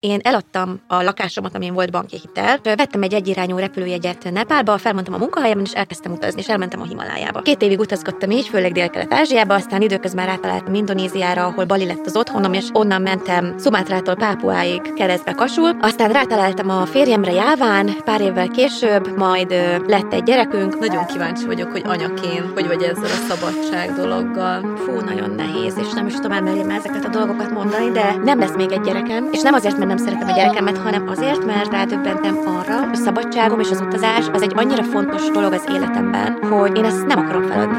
Én eladtam a lakásomat, amin volt banki hitel, vettem egy egyirányú repülőjegyet Nepálba, felmondtam a munkahelyemen, és elkezdtem utazni, és elmentem a Himalájába. Két évig utazgattam így, főleg Dél-Kelet-Ázsiába, aztán időközben rátaláltam Indonéziára, ahol Bali lett az otthonom, és onnan mentem Szumátrától Pápuáig keresztbe kasul. Aztán rátaláltam a férjemre Jáván, pár évvel később, majd lett egy gyerekünk. Nagyon kíváncsi vagyok, hogy anyaként, hogy vagy ezzel a szabadság dologgal. Fú, nagyon nehéz, és nem is tudom elmerni ezeket a dolgokat mondani, de nem lesz még egy gyerekem, és nem azért, mert nem szeretem a gyerekemet, hanem azért, mert rádöbbentem arra, a szabadságom és az utazás az egy annyira fontos dolog az életemben, hogy én ezt nem akarom feladni.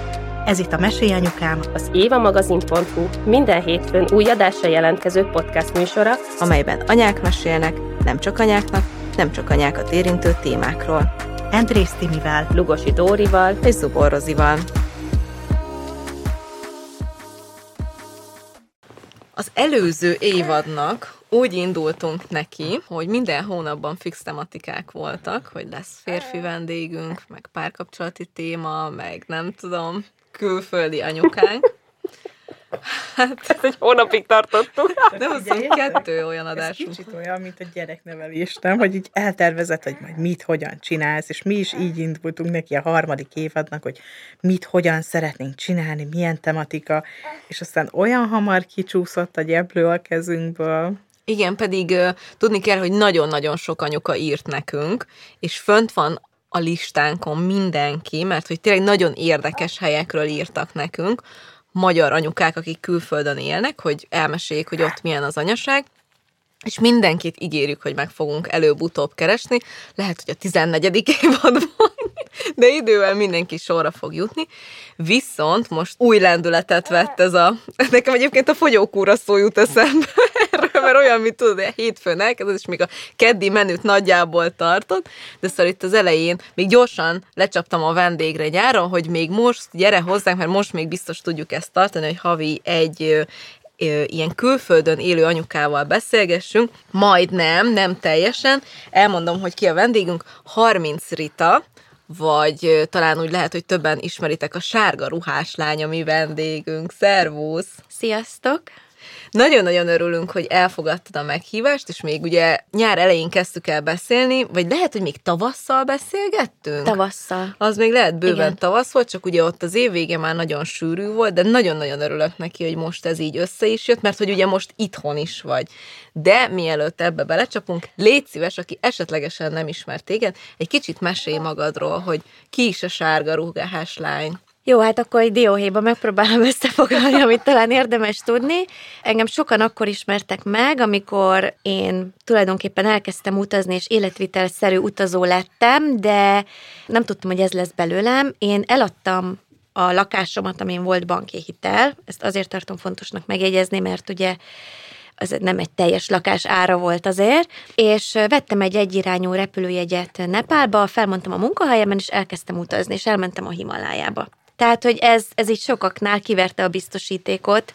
Ez itt a Mesélyanyukám, Az évamagazin.hu minden hétfőn új adásra jelentkező podcast műsora, amelyben anyák mesélnek, nem csak anyáknak, nem csak anyákat érintő témákról. Andrész Timivel. Lugosi Dórival, És Zubor Rozival. Az előző évadnak úgy indultunk neki, hogy minden hónapban fix tematikák voltak, hogy lesz férfi vendégünk, meg párkapcsolati téma, meg nem tudom, külföldi anyukánk. Hát, egy hónapig tartottuk. de hozzám kettő olyan Ez adásunk. kicsit olyan, mint a gyereknevelés, nem? Hogy így eltervezett, hogy majd mit, hogyan csinálsz, és mi is így indultunk neki a harmadik évadnak, hogy mit, hogyan szeretnénk csinálni, milyen tematika, és aztán olyan hamar kicsúszott a gyeplő a kezünkből. Igen, pedig ö, tudni kell, hogy nagyon-nagyon sok anyuka írt nekünk, és fönt van a listánkon mindenki, mert hogy tényleg nagyon érdekes helyekről írtak nekünk, magyar anyukák, akik külföldön élnek, hogy elmeséljék, hogy ott milyen az anyaság, és mindenkit ígérjük, hogy meg fogunk előbb-utóbb keresni, lehet, hogy a 14. évadban, de idővel mindenki sorra fog jutni. Viszont most új lendületet vett ez a... Nekem egyébként a fogyókúra szó jut eszembe erről, mert olyan, mint tudod, hogy hétfőn elkezdett, és még a keddi menüt nagyjából tartott, de szóval itt az elején még gyorsan lecsaptam a vendégre nyáron, hogy még most gyere hozzánk, mert most még biztos tudjuk ezt tartani, hogy havi egy ilyen külföldön élő anyukával beszélgessünk, majd nem, nem teljesen. Elmondom, hogy ki a vendégünk, 30 Rita, vagy talán úgy lehet, hogy többen ismeritek a sárga ruhás lány, ami vendégünk. Szervusz! Sziasztok! Nagyon-nagyon örülünk, hogy elfogadtad a meghívást, és még ugye nyár elején kezdtük el beszélni, vagy lehet, hogy még tavasszal beszélgettünk? Tavasszal. Az még lehet bőven Igen. Tavasz volt, csak ugye ott az év vége már nagyon sűrű volt, de nagyon-nagyon örülök neki, hogy most ez így össze is jött, mert hogy ugye most itthon is vagy. De mielőtt ebbe belecsapunk, légy szíves, aki esetlegesen nem ismer téged, egy kicsit mesélj magadról, hogy ki is a sárga rúgás lány. Jó, hát akkor egy dióhéjba megpróbálom összefoglalni, amit talán érdemes tudni. Engem sokan akkor ismertek meg, amikor én tulajdonképpen elkezdtem utazni, és életvitelszerű utazó lettem, de nem tudtam, hogy ez lesz belőlem. Én eladtam a lakásomat, amin volt banki hitel. Ezt azért tartom fontosnak megjegyezni, mert ugye az nem egy teljes lakás ára volt azért, és vettem egy egyirányú repülőjegyet Nepálba, felmondtam a munkahelyemen, és elkezdtem utazni, és elmentem a Himalájába. Tehát, hogy ez, ez így sokaknál kiverte a biztosítékot.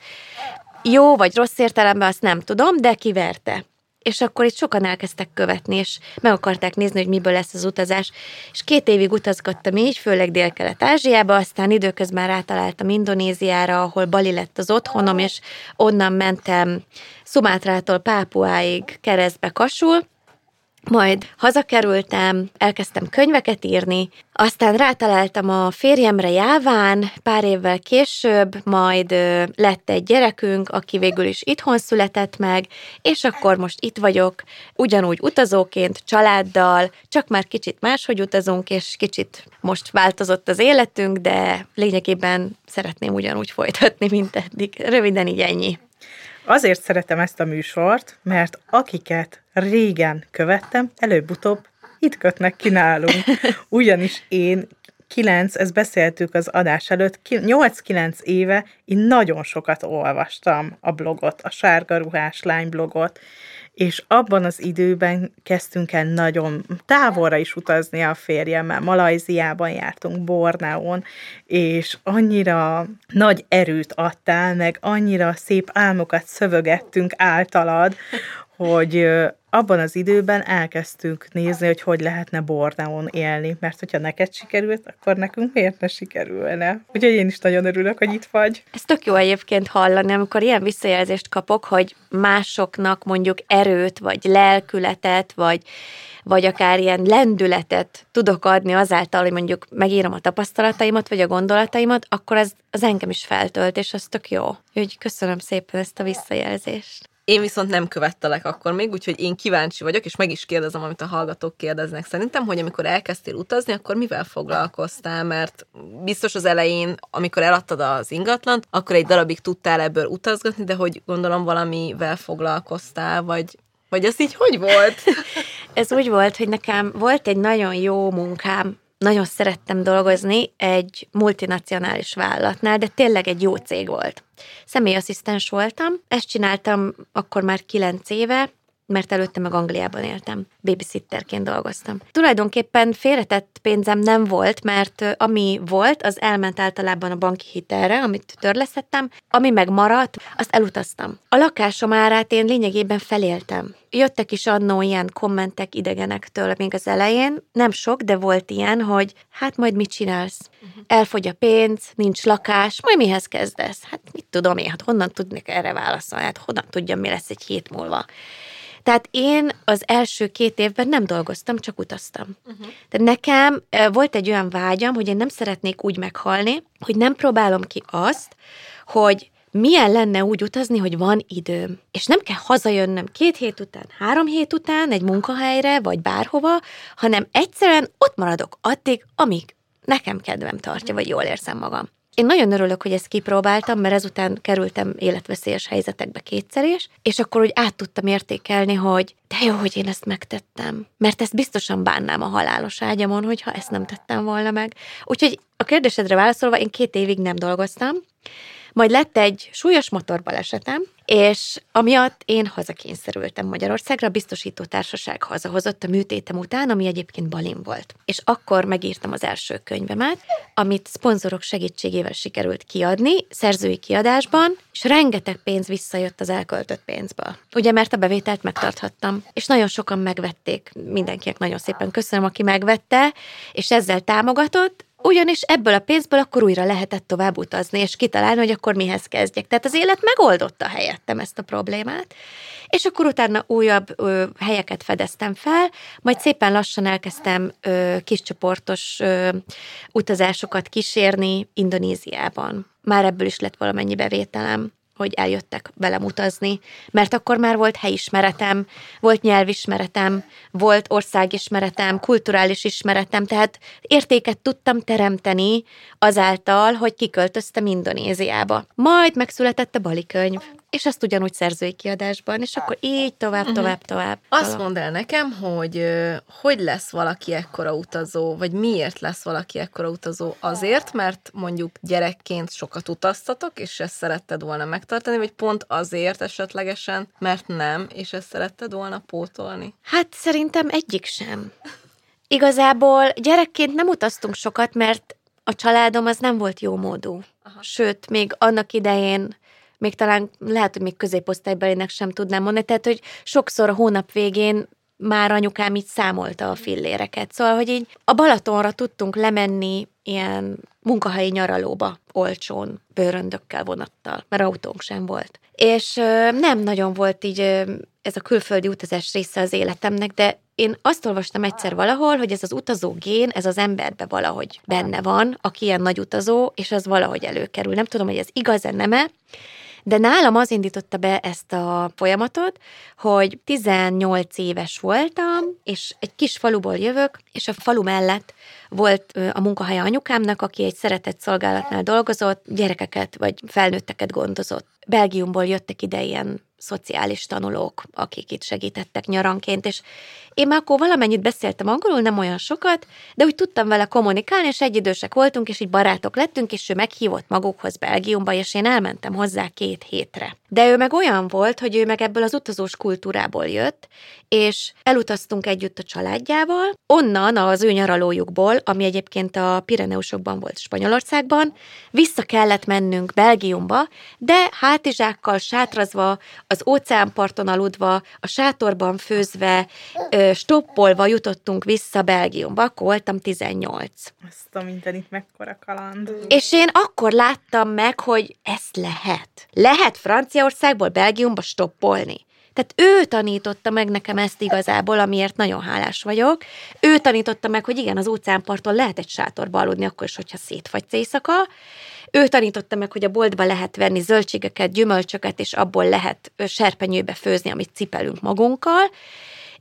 Jó vagy rossz értelemben, azt nem tudom, de kiverte. És akkor itt sokan elkezdtek követni, és meg akarták nézni, hogy miből lesz az utazás. És két évig utazgattam így, főleg Dél-Kelet-Ázsiába, aztán időközben rátaláltam Indonéziára, ahol Bali lett az otthonom, és onnan mentem Szumátrától Pápuáig keresztbe kasul, majd hazakerültem, elkezdtem könyveket írni, aztán rátaláltam a férjemre Jáván, pár évvel később, majd lett egy gyerekünk, aki végül is itthon született meg, és akkor most itt vagyok, ugyanúgy utazóként, családdal, csak már kicsit máshogy utazunk, és kicsit most változott az életünk, de lényegében szeretném ugyanúgy folytatni, mint eddig. Röviden így ennyi. Azért szeretem ezt a műsort, mert akiket régen követtem, előbb-utóbb itt kötnek ki nálunk. Ugyanis én kilenc, ezt beszéltük az adás előtt, 8-9 éve én nagyon sokat olvastam a blogot, a sárga ruhás lány blogot, és abban az időben kezdtünk el nagyon távolra is utazni a férjemmel. Malajziában jártunk, Borneón, és annyira nagy erőt adtál, meg annyira szép álmokat szövögettünk általad, hogy abban az időben elkezdtünk nézni, hogy hogy lehetne Borneón élni, mert hogyha neked sikerült, akkor nekünk miért ne sikerülne? Úgyhogy én is nagyon örülök, hogy itt vagy. Ez tök jó egyébként hallani, amikor ilyen visszajelzést kapok, hogy másoknak mondjuk erőt, vagy lelkületet, vagy vagy akár ilyen lendületet tudok adni azáltal, hogy mondjuk megírom a tapasztalataimat, vagy a gondolataimat, akkor ez az engem is feltölt, és az tök jó. Úgyhogy köszönöm szépen ezt a visszajelzést. Én viszont nem követtelek akkor még, úgyhogy én kíváncsi vagyok, és meg is kérdezem, amit a hallgatók kérdeznek. Szerintem, hogy amikor elkezdtél utazni, akkor mivel foglalkoztál? Mert biztos az elején, amikor eladtad az ingatlant, akkor egy darabig tudtál ebből utazgatni, de hogy gondolom valamivel foglalkoztál, vagy vagy ez így hogy volt? ez úgy volt, hogy nekem volt egy nagyon jó munkám, nagyon szerettem dolgozni egy multinacionális vállalatnál, de tényleg egy jó cég volt. Személyasszisztens voltam, ezt csináltam akkor már kilenc éve, mert előtte meg Angliában éltem. Babysitterként dolgoztam. Tulajdonképpen félretett pénzem nem volt, mert ami volt, az elment általában a banki hitelre, amit törlesztettem, ami meg maradt, azt elutaztam. A lakásom árát én lényegében feléltem. Jöttek is annó ilyen kommentek idegenektől még az elején, nem sok, de volt ilyen, hogy hát majd mit csinálsz? Uh-huh. Elfogy a pénz, nincs lakás, majd mihez kezdesz? Hát mit tudom én, hát honnan tudnék erre válaszolni? Hát honnan tudjam, mi lesz egy hét múlva? Tehát én az első két évben nem dolgoztam, csak utaztam. Uh-huh. Tehát nekem volt egy olyan vágyam, hogy én nem szeretnék úgy meghalni, hogy nem próbálom ki azt, hogy milyen lenne úgy utazni, hogy van időm. És nem kell hazajönnöm két hét után, három hét után egy munkahelyre, vagy bárhova, hanem egyszerűen ott maradok addig, amíg nekem kedvem tartja, vagy jól érzem magam. Én nagyon örülök, hogy ezt kipróbáltam, mert ezután kerültem életveszélyes helyzetekbe kétszer is, és akkor úgy át tudtam értékelni, hogy de jó, hogy én ezt megtettem. Mert ezt biztosan bánnám a halálos ágyamon, hogyha ezt nem tettem volna meg. Úgyhogy a kérdésedre válaszolva, én két évig nem dolgoztam, majd lett egy súlyos motorbalesetem, és amiatt én hazakényszerültem Magyarországra, a biztosító társaság hazahozott a műtétem után, ami egyébként Balin volt. És akkor megírtam az első könyvemet, amit szponzorok segítségével sikerült kiadni, szerzői kiadásban, és rengeteg pénz visszajött az elköltött pénzből. Ugye, mert a bevételt megtarthattam, és nagyon sokan megvették. Mindenkinek nagyon szépen köszönöm, aki megvette, és ezzel támogatott, ugyanis ebből a pénzből akkor újra lehetett tovább utazni, és kitalálni, hogy akkor mihez kezdjek. Tehát az élet megoldotta helyettem ezt a problémát, és akkor utána újabb ö, helyeket fedeztem fel, majd szépen lassan elkezdtem ö, kiscsoportos ö, utazásokat kísérni Indonéziában. Már ebből is lett valamennyi bevételem hogy eljöttek velem utazni, mert akkor már volt helyismeretem, volt nyelvismeretem, volt országismeretem, kulturális ismeretem, tehát értéket tudtam teremteni azáltal, hogy kiköltöztem Indonéziába. Majd megszületett a Bali könyv és azt ugyanúgy szerzői kiadásban, és akkor így tovább, uh-huh. tovább, tovább. Azt mondd el nekem, hogy hogy lesz valaki ekkora utazó, vagy miért lesz valaki ekkora utazó? Azért, mert mondjuk gyerekként sokat utaztatok, és ezt szeretted volna megtartani, vagy pont azért esetlegesen, mert nem, és ezt szeretted volna pótolni? Hát szerintem egyik sem. Igazából gyerekként nem utaztunk sokat, mert a családom az nem volt jó módú. Aha. Sőt, még annak idején még talán lehet, hogy még középosztálybelinek sem tudnám mondani, tehát hogy sokszor a hónap végén már anyukám így számolta a filléreket. Szóval, hogy így a Balatonra tudtunk lemenni ilyen munkahelyi nyaralóba, olcsón, bőröndökkel, vonattal, mert autónk sem volt. És ö, nem nagyon volt így ö, ez a külföldi utazás része az életemnek, de én azt olvastam egyszer valahol, hogy ez az utazó gén, ez az emberbe valahogy benne van, aki ilyen nagy utazó, és az valahogy előkerül. Nem tudom, hogy ez igaz-e, nem-e, de nálam az indította be ezt a folyamatot, hogy 18 éves voltam, és egy kis faluból jövök, és a falu mellett volt a munkahelye anyukámnak, aki egy szeretett szolgálatnál dolgozott, gyerekeket vagy felnőtteket gondozott. Belgiumból jöttek ide ilyen szociális tanulók, akik itt segítettek nyaranként, és én már akkor valamennyit beszéltem angolul, nem olyan sokat, de úgy tudtam vele kommunikálni, és egyidősek voltunk, és így barátok lettünk, és ő meghívott magukhoz Belgiumba, és én elmentem hozzá két hétre. De ő meg olyan volt, hogy ő meg ebből az utazós kultúrából jött, és elutaztunk együtt a családjával, onnan az ő nyaralójukból, ami egyébként a Pireneusokban volt Spanyolországban, vissza kellett mennünk Belgiumba, de hátizsákkal sátrazva, az óceánparton aludva, a sátorban főzve, stoppolva jutottunk vissza Belgiumba, akkor voltam 18. Azt a mindenit mekkora kaland. És én akkor láttam meg, hogy ezt lehet. Lehet Franciaországból Belgiumba stoppolni. Tehát ő tanította meg nekem ezt igazából, amiért nagyon hálás vagyok. Ő tanította meg, hogy igen, az óceánparton lehet egy sátorba aludni, akkor is, hogyha szétfagysz éjszaka. Ő tanította meg, hogy a boltba lehet venni zöldségeket, gyümölcsöket, és abból lehet serpenyőbe főzni, amit cipelünk magunkkal.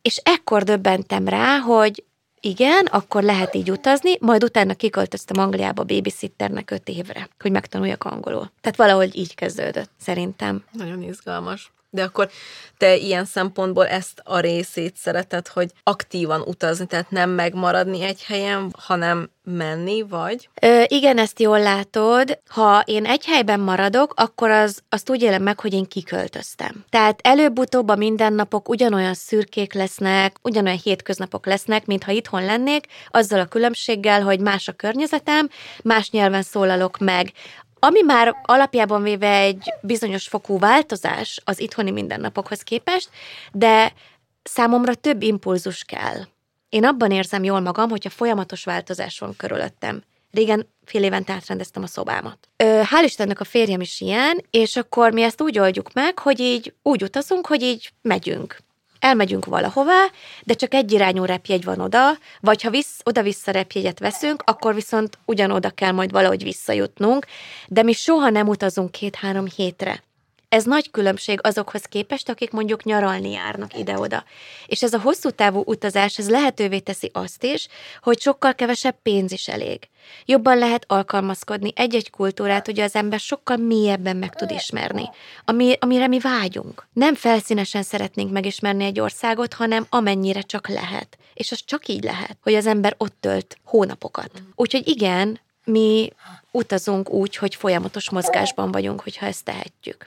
És ekkor döbbentem rá, hogy igen, akkor lehet így utazni, majd utána kiköltöztem Angliába babysitternek öt évre, hogy megtanuljak angolul. Tehát valahogy így kezdődött, szerintem. Nagyon izgalmas. De akkor te ilyen szempontból ezt a részét szereted, hogy aktívan utazni, tehát nem megmaradni egy helyen, hanem menni, vagy? Ö, igen, ezt jól látod. Ha én egy helyben maradok, akkor az, azt úgy élem meg, hogy én kiköltöztem. Tehát előbb-utóbb a mindennapok ugyanolyan szürkék lesznek, ugyanolyan hétköznapok lesznek, mintha itthon lennék, azzal a különbséggel, hogy más a környezetem, más nyelven szólalok meg. Ami már alapjában véve egy bizonyos fokú változás az itthoni mindennapokhoz képest, de számomra több impulzus kell. Én abban érzem jól magam, hogyha folyamatos változás van körülöttem. Régen fél évente átrendeztem a szobámat. Ö, hál' Istennek a férjem is ilyen, és akkor mi ezt úgy oldjuk meg, hogy így úgy utazunk, hogy így megyünk elmegyünk valahová, de csak egy irányú repjegy van oda, vagy ha vissz, oda-vissza repjegyet veszünk, akkor viszont ugyanoda kell majd valahogy visszajutnunk, de mi soha nem utazunk két-három hétre. Ez nagy különbség azokhoz képest, akik mondjuk nyaralni járnak ide-oda. És ez a hosszú távú utazás, ez lehetővé teszi azt is, hogy sokkal kevesebb pénz is elég. Jobban lehet alkalmazkodni egy-egy kultúrát, hogy az ember sokkal mélyebben meg tud ismerni, ami, amire mi vágyunk. Nem felszínesen szeretnénk megismerni egy országot, hanem amennyire csak lehet. És az csak így lehet, hogy az ember ott tölt hónapokat. Úgyhogy igen, mi utazunk úgy, hogy folyamatos mozgásban vagyunk, hogyha ezt tehetjük.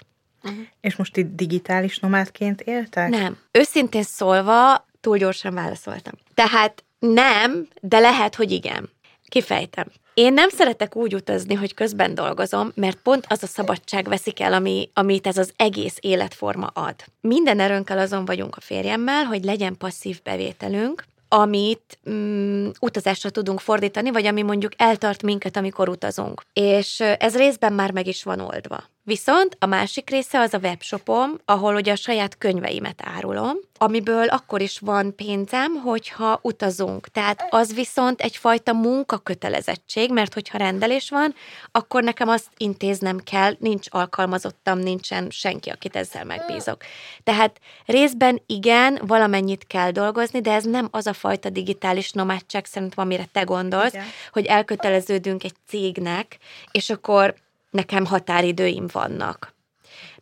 Uh-huh. És most itt digitális nomádként éltek? Nem. Őszintén szólva, túl gyorsan válaszoltam. Tehát nem, de lehet, hogy igen. Kifejtem. Én nem szeretek úgy utazni, hogy közben dolgozom, mert pont az a szabadság veszik el, ami, amit ez az egész életforma ad. Minden erőnkkel azon vagyunk a férjemmel, hogy legyen passzív bevételünk, amit mm, utazásra tudunk fordítani, vagy ami mondjuk eltart minket, amikor utazunk. És ez részben már meg is van oldva. Viszont a másik része az a webshopom, ahol ugye a saját könyveimet árulom, amiből akkor is van pénzem, hogyha utazunk. Tehát az viszont egyfajta munkakötelezettség, mert hogyha rendelés van, akkor nekem azt intéznem kell, nincs alkalmazottam, nincsen senki, akit ezzel megbízok. Tehát részben igen, valamennyit kell dolgozni, de ez nem az a fajta digitális nomádság szerintem, amire te gondolsz, igen. hogy elköteleződünk egy cégnek, és akkor nekem határidőim vannak.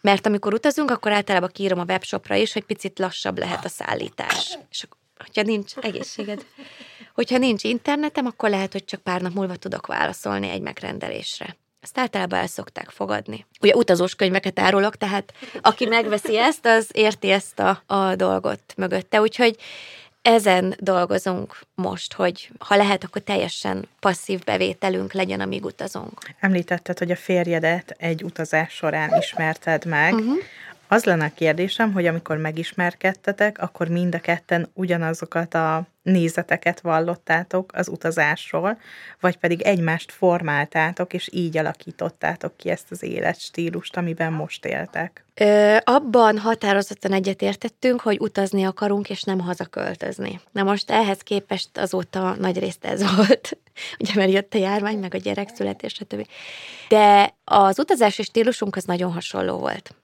Mert amikor utazunk, akkor általában kiírom a webshopra is, hogy picit lassabb lehet a szállítás. És hogyha nincs egészséged, hogyha nincs internetem, akkor lehet, hogy csak pár nap múlva tudok válaszolni egy megrendelésre. Ezt általában el szokták fogadni. Ugye utazós könyveket árulok, tehát aki megveszi ezt, az érti ezt a, a dolgot mögötte. Úgyhogy ezen dolgozunk most, hogy ha lehet, akkor teljesen passzív bevételünk legyen, amíg utazunk. Említetted, hogy a férjedet egy utazás során ismerted meg. Uh-huh. Az lenne a kérdésem, hogy amikor megismerkedtetek, akkor mind a ketten ugyanazokat a nézeteket vallottátok az utazásról, vagy pedig egymást formáltátok, és így alakítottátok ki ezt az életstílust, amiben most éltek? Ö, abban határozottan egyetértettünk, hogy utazni akarunk, és nem hazaköltözni. Na most ehhez képest azóta nagy részt ez volt, ugye mert jött a járvány, meg a gyerekszületés, stb. De az utazási stílusunk az nagyon hasonló volt.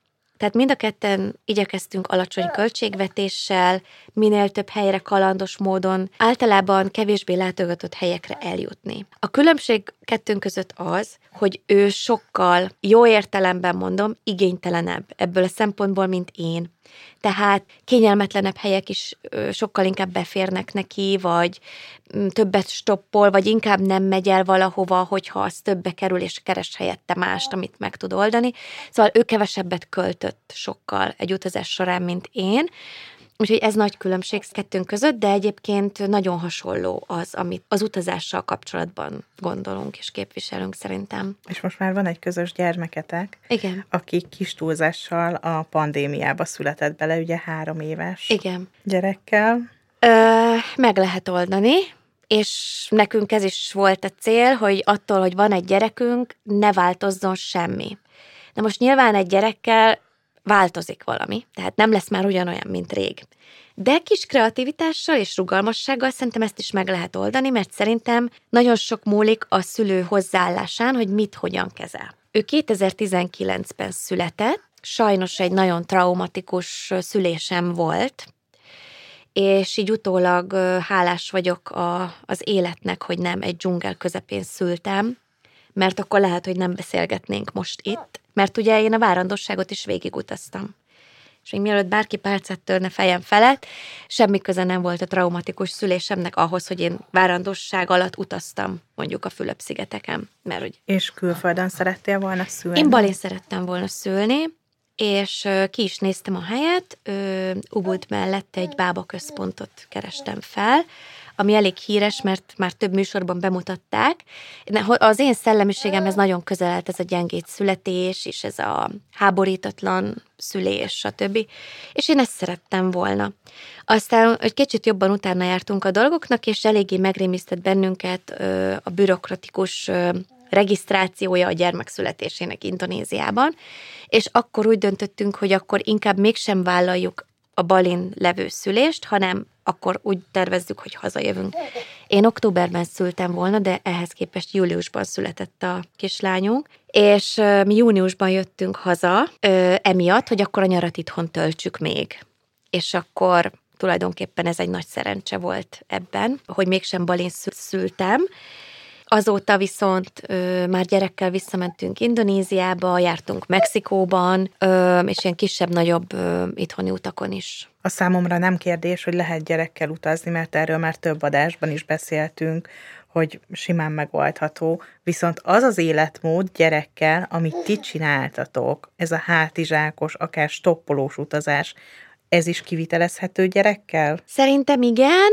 Tehát mind a ketten igyekeztünk alacsony költségvetéssel, minél több helyre kalandos módon, általában kevésbé látogatott helyekre eljutni. A különbség kettőnk között az, hogy ő sokkal, jó értelemben mondom, igénytelenebb ebből a szempontból, mint én. Tehát kényelmetlenebb helyek is sokkal inkább beférnek neki, vagy mm, többet stoppol, vagy inkább nem megy el valahova, hogyha az többe kerül, és keres helyette mást, amit meg tud oldani. Szóval ő kevesebbet költött sokkal egy utazás során, mint én, Úgyhogy ez nagy különbség kettőnk között, de egyébként nagyon hasonló az, amit az utazással kapcsolatban gondolunk és képviselünk szerintem. És most már van egy közös gyermeketek, Igen. aki kis túlzással a pandémiába született bele, ugye három éves Igen. gyerekkel. Ö, meg lehet oldani, és nekünk ez is volt a cél, hogy attól, hogy van egy gyerekünk, ne változzon semmi. De most nyilván egy gyerekkel változik valami, tehát nem lesz már ugyanolyan, mint rég. De kis kreativitással és rugalmassággal szerintem ezt is meg lehet oldani, mert szerintem nagyon sok múlik a szülő hozzáállásán, hogy mit hogyan kezel. Ő 2019-ben született, sajnos egy nagyon traumatikus szülésem volt, és így utólag hálás vagyok a, az életnek, hogy nem egy dzsungel közepén szültem, mert akkor lehet, hogy nem beszélgetnénk most itt, mert ugye én a várandosságot is végigutaztam. És még mielőtt bárki pálcát törne fejem felett, semmi köze nem volt a traumatikus szülésemnek ahhoz, hogy én várandosság alatt utaztam mondjuk a Fülöp-szigeteken. Mert, hogy és külföldön szerettél volna szülni? Én Balén szerettem volna szülni, és ki is néztem a helyet, Ubud mellett egy bába központot kerestem fel, ami elég híres, mert már több műsorban bemutatták. Az én szellemiségemhez nagyon közel állt ez a gyengét születés, és ez a háborítatlan szülés, stb. És én ezt szerettem volna. Aztán egy kicsit jobban utána jártunk a dolgoknak, és eléggé megrémisztett bennünket a bürokratikus regisztrációja a gyermek születésének Indonéziában, és akkor úgy döntöttünk, hogy akkor inkább mégsem vállaljuk a balin levő szülést, hanem akkor úgy tervezzük, hogy hazajövünk. Én októberben szültem volna, de ehhez képest júliusban született a kislányunk, és mi júniusban jöttünk haza, emiatt, hogy akkor a nyarat itthon töltsük még. És akkor tulajdonképpen ez egy nagy szerencse volt ebben, hogy mégsem balén szültem, Azóta viszont ö, már gyerekkel visszamentünk Indonéziába, jártunk Mexikóban, ö, és ilyen kisebb-nagyobb ö, itthoni utakon is. A számomra nem kérdés, hogy lehet gyerekkel utazni, mert erről már több adásban is beszéltünk, hogy simán megoldható, viszont az az életmód gyerekkel, amit ti csináltatok, ez a hátizsákos, akár stoppolós utazás, ez is kivitelezhető gyerekkel? Szerintem igen,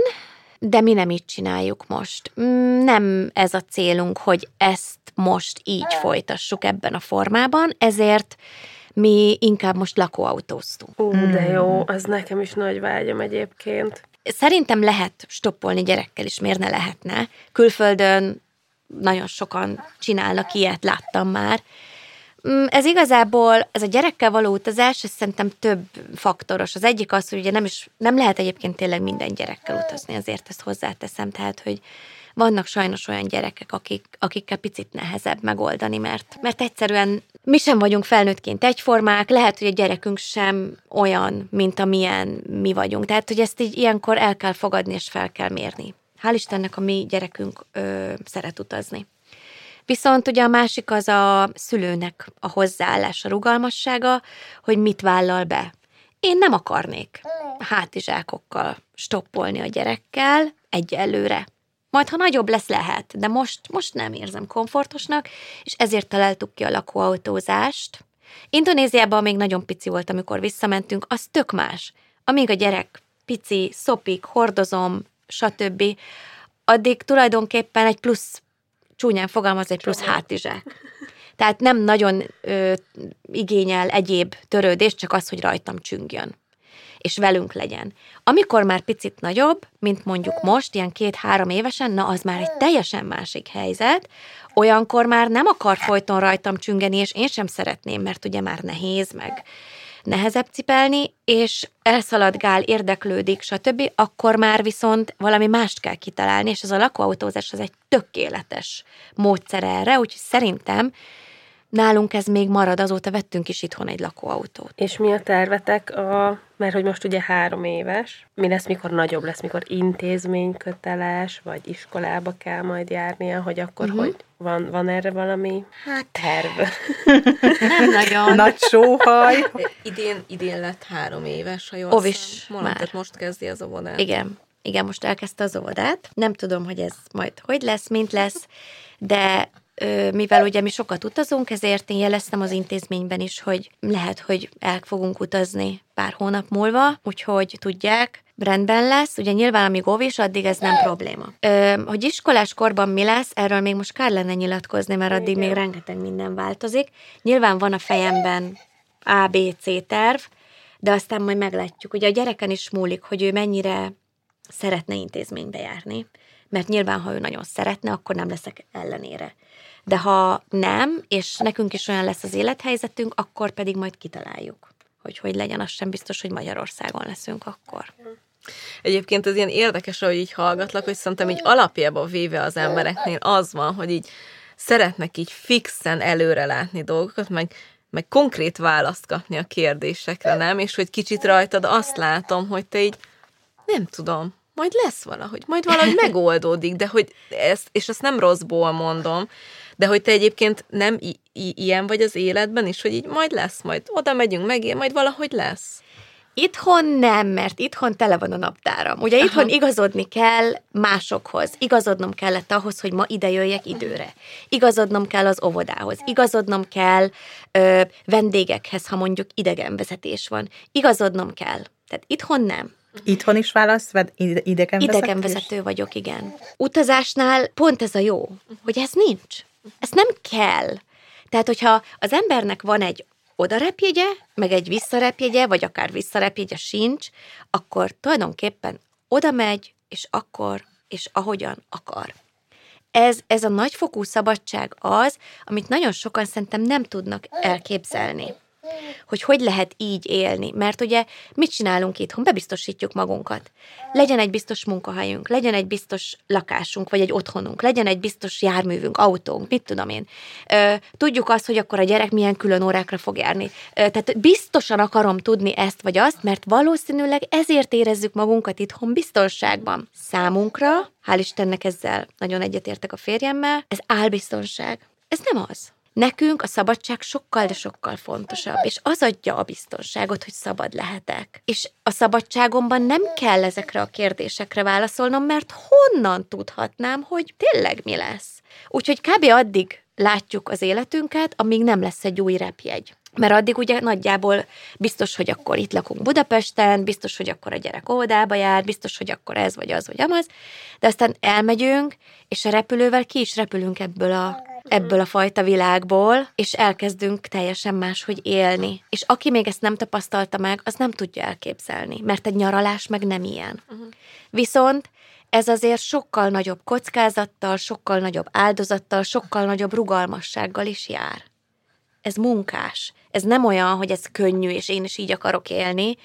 de mi nem így csináljuk most. Mm, nem ez a célunk, hogy ezt most így folytassuk ebben a formában, ezért mi inkább most lakóautóztunk. Ú, de jó, az nekem is nagy vágyam egyébként. Szerintem lehet stoppolni gyerekkel is, miért ne lehetne. Külföldön nagyon sokan csinálnak ilyet, láttam már, ez igazából, ez a gyerekkel való utazás, ez szerintem több faktoros. Az egyik az, hogy ugye nem, is, nem lehet egyébként tényleg minden gyerekkel utazni, azért ezt hozzáteszem, tehát, hogy vannak sajnos olyan gyerekek, akik, akikkel picit nehezebb megoldani, mert, mert egyszerűen mi sem vagyunk felnőttként egyformák, lehet, hogy a gyerekünk sem olyan, mint amilyen mi vagyunk. Tehát, hogy ezt így ilyenkor el kell fogadni és fel kell mérni. Hál' Istennek a mi gyerekünk ö, szeret utazni. Viszont ugye a másik az a szülőnek a hozzáállás, a rugalmassága, hogy mit vállal be. Én nem akarnék hátizsákokkal stoppolni a gyerekkel egyelőre. Majd, ha nagyobb lesz, lehet, de most, most nem érzem komfortosnak, és ezért találtuk ki a lakóautózást. Indonéziában még nagyon pici volt, amikor visszamentünk, az tök más. Amíg a gyerek pici, szopik, hordozom, stb., addig tulajdonképpen egy plusz csúnyán fogalmaz, egy plusz hátizsák. Tehát nem nagyon ö, igényel egyéb törődést, csak az, hogy rajtam csüngjön és velünk legyen. Amikor már picit nagyobb, mint mondjuk most, ilyen két-három évesen, na az már egy teljesen másik helyzet, olyankor már nem akar folyton rajtam csüngeni, és én sem szeretném, mert ugye már nehéz, meg nehezebb cipelni, és elszaladgál, érdeklődik, stb., akkor már viszont valami mást kell kitalálni, és ez a lakóautózás az egy tökéletes módszer erre, úgyhogy szerintem Nálunk ez még marad, azóta vettünk is itthon egy lakóautót. És mi a tervetek, a, mert hogy most ugye három éves, mi lesz, mikor nagyobb lesz, mikor intézményköteles, vagy iskolába kell majd járnia, hogy akkor uh-huh. hogy van, van erre valami hát, terv? Nem nagyon. Nagy sóhaj. Idén, idén lett három éves, ha jól Ovis Mondom, már. tehát most kezdi az óvodát. Igen. Igen, most elkezdte az óvodát. Nem tudom, hogy ez majd hogy lesz, mint lesz, de mivel ugye mi sokat utazunk, ezért én jeleztem az intézményben is, hogy lehet, hogy el fogunk utazni pár hónap múlva, úgyhogy tudják, rendben lesz. Ugye nyilván, amíg óvis, addig ez nem probléma. Ö, hogy iskolás korban mi lesz, erről még most kár lenne nyilatkozni, mert addig még rengeteg minden változik. Nyilván van a fejemben A, B, C terv, de aztán majd meglátjuk. Ugye a gyereken is múlik, hogy ő mennyire szeretne intézménybe járni, mert nyilván, ha ő nagyon szeretne, akkor nem leszek ellenére. De ha nem, és nekünk is olyan lesz az élethelyzetünk, akkor pedig majd kitaláljuk, hogy hogy legyen, az sem biztos, hogy Magyarországon leszünk akkor. Egyébként ez ilyen érdekes, ahogy így hallgatlak, hogy szerintem így alapjában véve az embereknél az van, hogy így szeretnek így fixen előre látni dolgokat, meg, meg konkrét választ kapni a kérdésekre, nem? És hogy kicsit rajtad azt látom, hogy te így nem tudom, majd lesz valahogy, majd valahogy megoldódik, de hogy ezt, és ezt nem rosszból mondom, de hogy te egyébként nem i- i- ilyen vagy az életben is, hogy így majd lesz, majd oda megyünk, meg majd valahogy lesz. Itthon nem, mert itthon tele van a naptáram. Ugye itthon Aha. igazodni kell másokhoz. Igazodnom kellett ahhoz, hogy ma ide jöjjek időre. Igazodnom kell az óvodához. Igazodnom kell ö, vendégekhez, ha mondjuk idegenvezetés van. Igazodnom kell. Tehát itthon nem. Itthon is válasz, vagy ide- idegenvezetés? Idegenvezető vagyok, igen. Utazásnál pont ez a jó, hogy ez nincs. Ez nem kell. Tehát, hogyha az embernek van egy odarepjegye, meg egy visszarepjegye, vagy akár visszarepjegye sincs, akkor tulajdonképpen oda megy, és akkor, és ahogyan akar. Ez, ez a nagyfokú szabadság az, amit nagyon sokan szerintem nem tudnak elképzelni hogy hogy lehet így élni. Mert ugye mit csinálunk itthon? Bebiztosítjuk magunkat. Legyen egy biztos munkahelyünk, legyen egy biztos lakásunk, vagy egy otthonunk, legyen egy biztos járművünk, autónk, mit tudom én. Tudjuk azt, hogy akkor a gyerek milyen külön órákra fog járni. Tehát biztosan akarom tudni ezt vagy azt, mert valószínűleg ezért érezzük magunkat itthon biztonságban. Számunkra, hál' Istennek ezzel nagyon egyetértek a férjemmel, ez álbiztonság. Ez nem az. Nekünk a szabadság sokkal, de sokkal fontosabb, és az adja a biztonságot, hogy szabad lehetek. És a szabadságomban nem kell ezekre a kérdésekre válaszolnom, mert honnan tudhatnám, hogy tényleg mi lesz. Úgyhogy kb. addig látjuk az életünket, amíg nem lesz egy új repjegy. Mert addig ugye nagyjából biztos, hogy akkor itt lakunk Budapesten, biztos, hogy akkor a gyerek óvodába jár, biztos, hogy akkor ez vagy az vagy amaz, de aztán elmegyünk, és a repülővel ki is repülünk ebből a, ebből a fajta világból, és elkezdünk teljesen máshogy élni. És aki még ezt nem tapasztalta meg, az nem tudja elképzelni, mert egy nyaralás meg nem ilyen. Viszont ez azért sokkal nagyobb kockázattal, sokkal nagyobb áldozattal, sokkal nagyobb rugalmassággal is jár ez munkás. Ez nem olyan, hogy ez könnyű, és én is így akarok élni,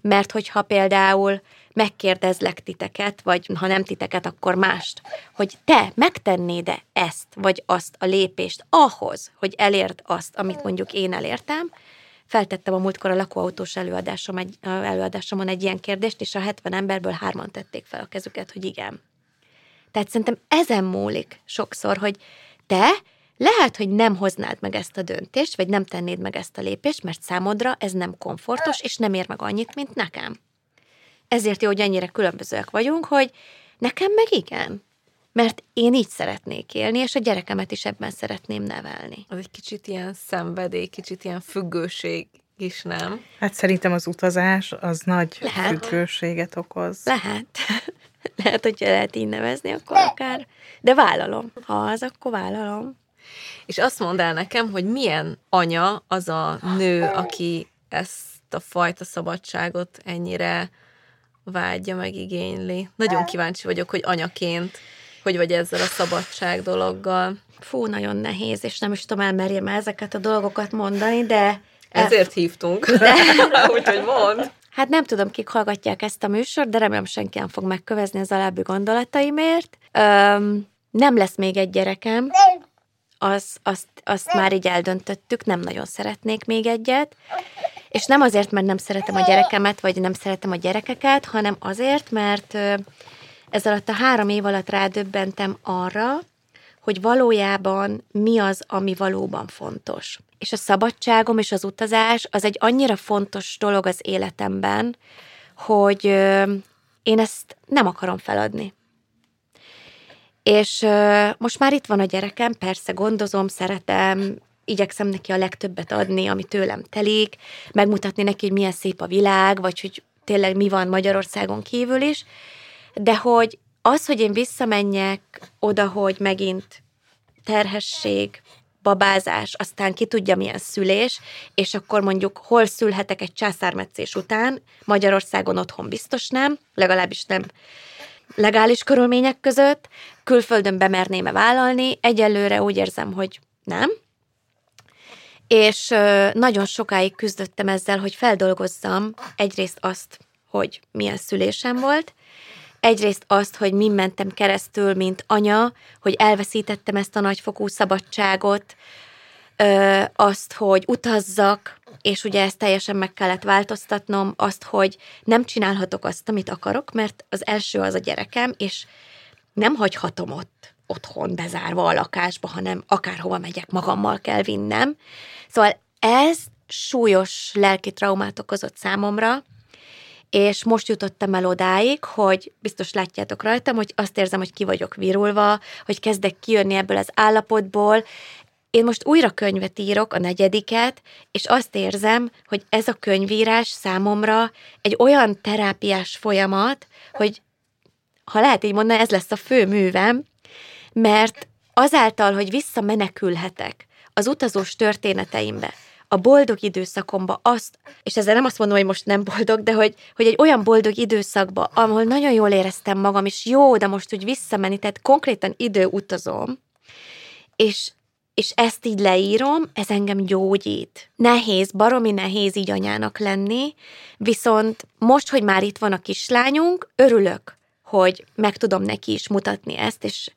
mert hogyha például megkérdezlek titeket, vagy ha nem titeket, akkor mást, hogy te megtennéd-e ezt, vagy azt a lépést ahhoz, hogy elérd azt, amit mondjuk én elértem, feltettem a múltkor a lakóautós előadásom egy, előadásomon egy ilyen kérdést, és a 70 emberből hárman tették fel a kezüket, hogy igen. Tehát szerintem ezen múlik sokszor, hogy te lehet, hogy nem hoznád meg ezt a döntést, vagy nem tennéd meg ezt a lépést, mert számodra ez nem komfortos, és nem ér meg annyit, mint nekem. Ezért jó, hogy ennyire különbözőek vagyunk, hogy nekem meg igen. Mert én így szeretnék élni, és a gyerekemet is ebben szeretném nevelni. Az egy kicsit ilyen szenvedély, kicsit ilyen függőség is, nem? Hát szerintem az utazás az nagy Lehet. függőséget okoz. Lehet. Lehet, hogyha lehet így nevezni, akkor akár. De vállalom. Ha az, akkor vállalom. És azt mondd el nekem, hogy milyen anya az a nő, aki ezt a fajta szabadságot ennyire vágyja, meg igényli. Nagyon kíváncsi vagyok, hogy anyaként hogy vagy ezzel a szabadság dologgal. Fú, nagyon nehéz, és nem is tudom elmerjem ezeket a dolgokat mondani, de... Ezért hívtunk. Úgyhogy mond. Hát nem tudom, kik hallgatják ezt a műsort, de remélem senki nem fog megkövezni az alábbi gondolataimért. Öm, nem lesz még egy gyerekem, az, azt, azt már így eldöntöttük, nem nagyon szeretnék még egyet, és nem azért, mert nem szeretem a gyerekemet, vagy nem szeretem a gyerekeket, hanem azért, mert ez alatt a három év alatt rádöbbentem arra, hogy valójában mi az, ami valóban fontos. És a szabadságom és az utazás az egy annyira fontos dolog az életemben, hogy én ezt nem akarom feladni. És most már itt van a gyerekem, persze gondozom, szeretem, igyekszem neki a legtöbbet adni, ami tőlem telik, megmutatni neki, hogy milyen szép a világ, vagy hogy tényleg mi van Magyarországon kívül is, de hogy az, hogy én visszamenjek oda, hogy megint terhesség, babázás, aztán ki tudja milyen szülés, és akkor mondjuk hol szülhetek egy császármetszés után, Magyarországon otthon biztos nem, legalábbis nem legális körülmények között, külföldön bemerném-e vállalni, egyelőre úgy érzem, hogy nem. És nagyon sokáig küzdöttem ezzel, hogy feldolgozzam egyrészt azt, hogy milyen szülésem volt, egyrészt azt, hogy mi mentem keresztül, mint anya, hogy elveszítettem ezt a nagyfokú szabadságot, azt, hogy utazzak, és ugye ezt teljesen meg kellett változtatnom, azt, hogy nem csinálhatok azt, amit akarok, mert az első az a gyerekem, és nem hagyhatom ott otthon bezárva a lakásba, hanem akárhova megyek, magammal kell vinnem. Szóval ez súlyos lelki traumát okozott számomra, és most jutottam el odáig, hogy biztos látjátok rajtam, hogy azt érzem, hogy ki vagyok virulva, hogy kezdek kijönni ebből az állapotból, én most újra könyvet írok, a negyediket, és azt érzem, hogy ez a könyvírás számomra egy olyan terápiás folyamat, hogy ha lehet így mondani, ez lesz a fő művem, mert azáltal, hogy visszamenekülhetek az utazós történeteimbe, a boldog időszakomba azt, és ezzel nem azt mondom, hogy most nem boldog, de hogy, hogy egy olyan boldog időszakba, ahol nagyon jól éreztem magam, és jó, de most úgy visszamenni, tehát konkrétan időutazom, és és ezt így leírom, ez engem gyógyít. Nehéz, baromi nehéz így anyának lenni, viszont most, hogy már itt van a kislányunk, örülök, hogy meg tudom neki is mutatni ezt, és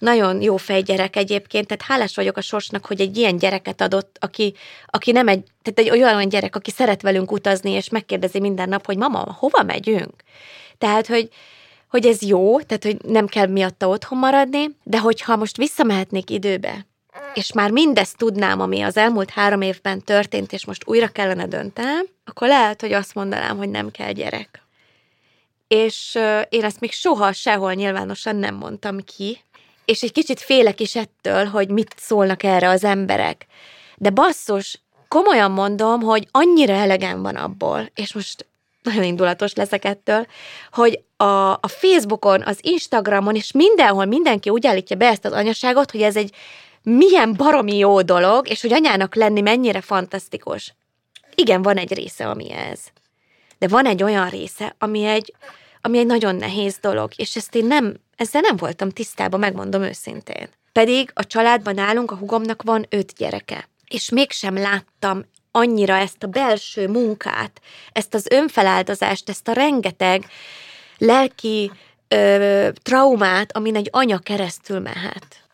nagyon jó fejgyerek egyébként, tehát hálás vagyok a sorsnak, hogy egy ilyen gyereket adott, aki, aki nem egy, tehát egy olyan gyerek, aki szeret velünk utazni, és megkérdezi minden nap, hogy mama, hova megyünk? Tehát, hogy, hogy ez jó, tehát, hogy nem kell miatta otthon maradni, de hogyha most visszamehetnék időbe, és már mindezt tudnám, ami az elmúlt három évben történt, és most újra kellene döntenem, akkor lehet, hogy azt mondanám, hogy nem kell gyerek. És én ezt még soha sehol nyilvánosan nem mondtam ki, és egy kicsit félek is ettől, hogy mit szólnak erre az emberek. De basszus, komolyan mondom, hogy annyira elegem van abból, és most nagyon indulatos leszek ettől, hogy a, a Facebookon, az Instagramon, és mindenhol mindenki úgy állítja be ezt az anyaságot, hogy ez egy milyen baromi jó dolog, és hogy anyának lenni mennyire fantasztikus. Igen, van egy része, ami ez. De van egy olyan része, ami egy, ami egy nagyon nehéz dolog, és ezt én nem, ezzel nem voltam tisztában, megmondom őszintén. Pedig a családban nálunk a hugomnak van öt gyereke, és mégsem láttam annyira ezt a belső munkát, ezt az önfeláldozást, ezt a rengeteg lelki ö, traumát, amin egy anya keresztül mehet.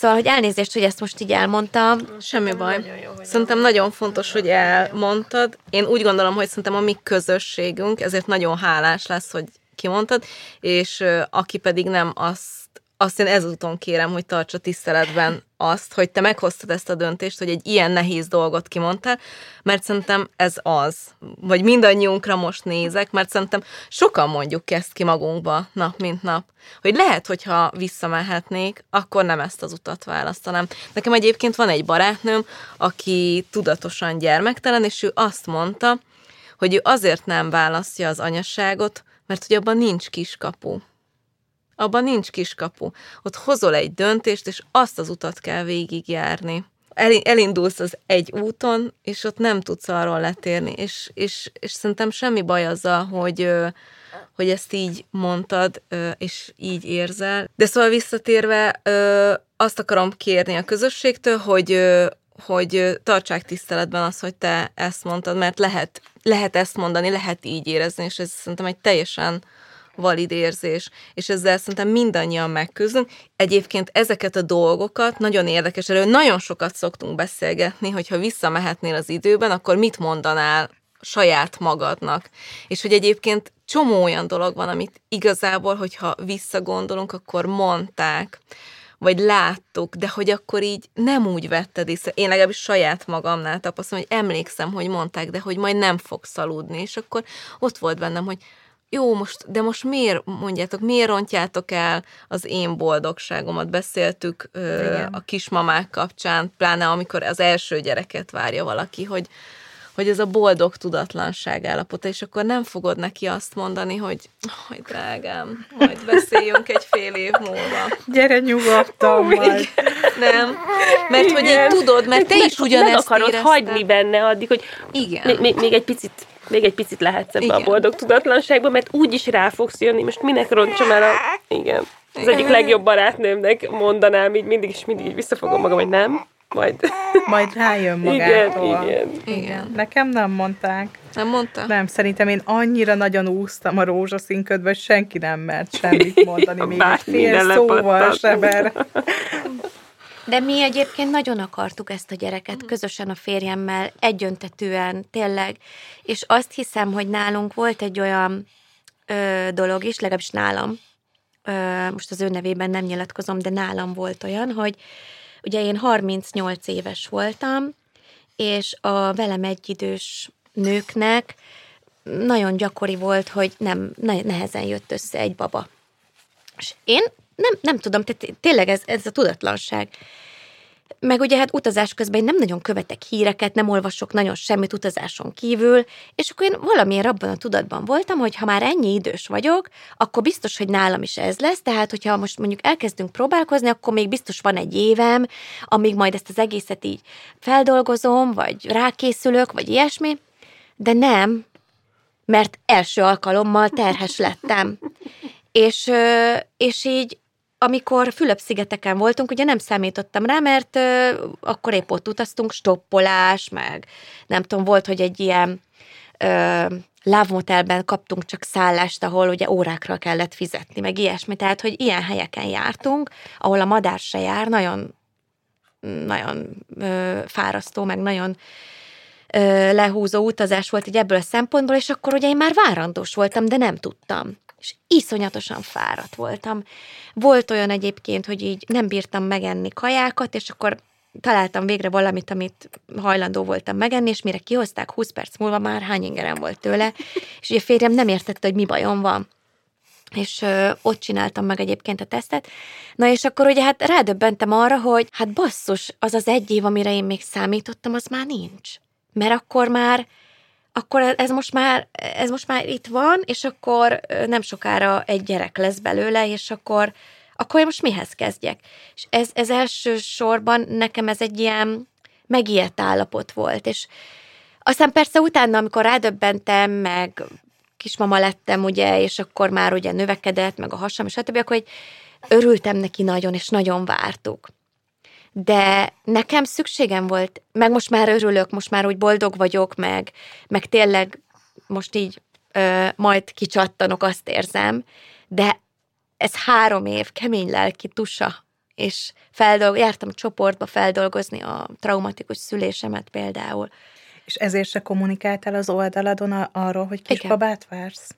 Szóval, hogy elnézést, hogy ezt most így elmondtam. Semmi baj. Nagyon jó, szerintem nagyon fontos, hogy elmondtad. Én úgy gondolom, hogy szerintem a mi közösségünk, ezért nagyon hálás lesz, hogy kimondtad, és aki pedig nem, azt azt én ezúton kérem, hogy tartsa tiszteletben azt, hogy te meghoztad ezt a döntést, hogy egy ilyen nehéz dolgot kimondtál, mert szerintem ez az. Vagy mindannyiunkra most nézek, mert szerintem sokan mondjuk ezt ki magunkba nap mint nap. Hogy lehet, hogyha visszamehetnék, akkor nem ezt az utat választanám. Nekem egyébként van egy barátnőm, aki tudatosan gyermektelen, és ő azt mondta, hogy ő azért nem választja az anyaságot, mert hogy abban nincs kiskapu abban nincs kiskapu. Ott hozol egy döntést, és azt az utat kell végigjárni. elindulsz az egy úton, és ott nem tudsz arról letérni, és, és, és szerintem semmi baj azzal, hogy, hogy ezt így mondtad, és így érzel. De szóval visszatérve, azt akarom kérni a közösségtől, hogy, hogy tartsák tiszteletben azt, hogy te ezt mondtad, mert lehet, lehet ezt mondani, lehet így érezni, és ez szerintem egy teljesen valid érzés, és ezzel szerintem mindannyian megküzdünk. Egyébként ezeket a dolgokat nagyon érdekes, erről nagyon sokat szoktunk beszélgetni, hogyha visszamehetnél az időben, akkor mit mondanál saját magadnak. És hogy egyébként csomó olyan dolog van, amit igazából, hogyha visszagondolunk, akkor mondták, vagy láttuk, de hogy akkor így nem úgy vetted észre. Én legalábbis saját magamnál tapasztalom, hogy emlékszem, hogy mondták, de hogy majd nem fogsz aludni, és akkor ott volt bennem, hogy jó, most, de most miért mondjátok, miért rontjátok el az én boldogságomat? Beszéltük ö, a kismamák kapcsán, pláne amikor az első gyereket várja valaki, hogy, hogy ez a boldog tudatlanság állapota, és akkor nem fogod neki azt mondani, hogy hogy drágám, majd beszéljünk egy fél év múlva. Gyere nyugodtan majd. Nem, mert hogy így tudod, mert te is ugyanezt Meg akarod érezted. hagyni benne addig, hogy Igen. még, még, még egy picit még egy picit lehetsz ebbe a Igen. boldog tudatlanságba, mert úgy is rá fogsz jönni, most minek roncsam el a... Igen. Az egyik legjobb barátnőmnek mondanám, így mindig is mindig így visszafogom magam, hogy nem, majd... Majd rájön Igen, magától. igen. Igen. Nekem nem mondták. Nem mondta? Nem, szerintem én annyira nagyon úsztam a rózsaszínködbe, hogy senki nem mert semmit mondani, még egy fél szóval erre. De mi egyébként nagyon akartuk ezt a gyereket közösen a férjemmel, egyöntetően, tényleg. És azt hiszem, hogy nálunk volt egy olyan ö, dolog is, legalábbis nálam, ö, most az ő nevében nem nyilatkozom, de nálam volt olyan, hogy ugye én 38 éves voltam, és a velem egyidős nőknek nagyon gyakori volt, hogy nem, ne- nehezen jött össze egy baba. És én nem, nem tudom, tehát tényleg ez, ez a tudatlanság. Meg ugye hát utazás közben én nem nagyon követek híreket, nem olvasok nagyon semmit utazáson kívül, és akkor én valamiért abban a tudatban voltam, hogy ha már ennyi idős vagyok, akkor biztos, hogy nálam is ez lesz, tehát hogyha most mondjuk elkezdünk próbálkozni, akkor még biztos van egy évem, amíg majd ezt az egészet így feldolgozom, vagy rákészülök, vagy ilyesmi, de nem, mert első alkalommal terhes lettem. És, és így, amikor Fülöp-szigeteken voltunk, ugye nem számítottam rá, mert ö, akkor épp ott utaztunk, stoppolás, meg nem tudom, volt, hogy egy ilyen ö, lávmotelben kaptunk csak szállást, ahol ugye órákra kellett fizetni, meg ilyesmi. Tehát, hogy ilyen helyeken jártunk, ahol a madár se jár, nagyon, nagyon ö, fárasztó, meg nagyon ö, lehúzó utazás volt így ebből a szempontból, és akkor ugye én már várandós voltam, de nem tudtam. És iszonyatosan fáradt voltam. Volt olyan egyébként, hogy így nem bírtam megenni kajákat, és akkor találtam végre valamit, amit hajlandó voltam megenni, és mire kihozták 20 perc múlva már hány ingerem volt tőle, és ugye férjem nem értette, hogy mi bajom van és ö, ott csináltam meg egyébként a tesztet. Na és akkor ugye hát rádöbbentem arra, hogy hát basszus, az az egy év, amire én még számítottam, az már nincs. Mert akkor már, akkor ez most már, ez most már itt van, és akkor nem sokára egy gyerek lesz belőle, és akkor, akkor én most mihez kezdjek? És ez, ez elsősorban nekem ez egy ilyen megijedt állapot volt, és aztán persze utána, amikor rádöbbentem, meg kismama lettem, ugye, és akkor már ugye növekedett, meg a hasam, és stb., akkor hogy örültem neki nagyon, és nagyon vártuk. De nekem szükségem volt, meg most már örülök, most már úgy boldog vagyok, meg, meg tényleg most így ö, majd kicsattanok, azt érzem, de ez három év kemény lelki tusa, és feldolg, jártam csoportba feldolgozni a traumatikus szülésemet például. És ezért se kommunikáltál az oldaladon arról, hogy kisbabát vársz?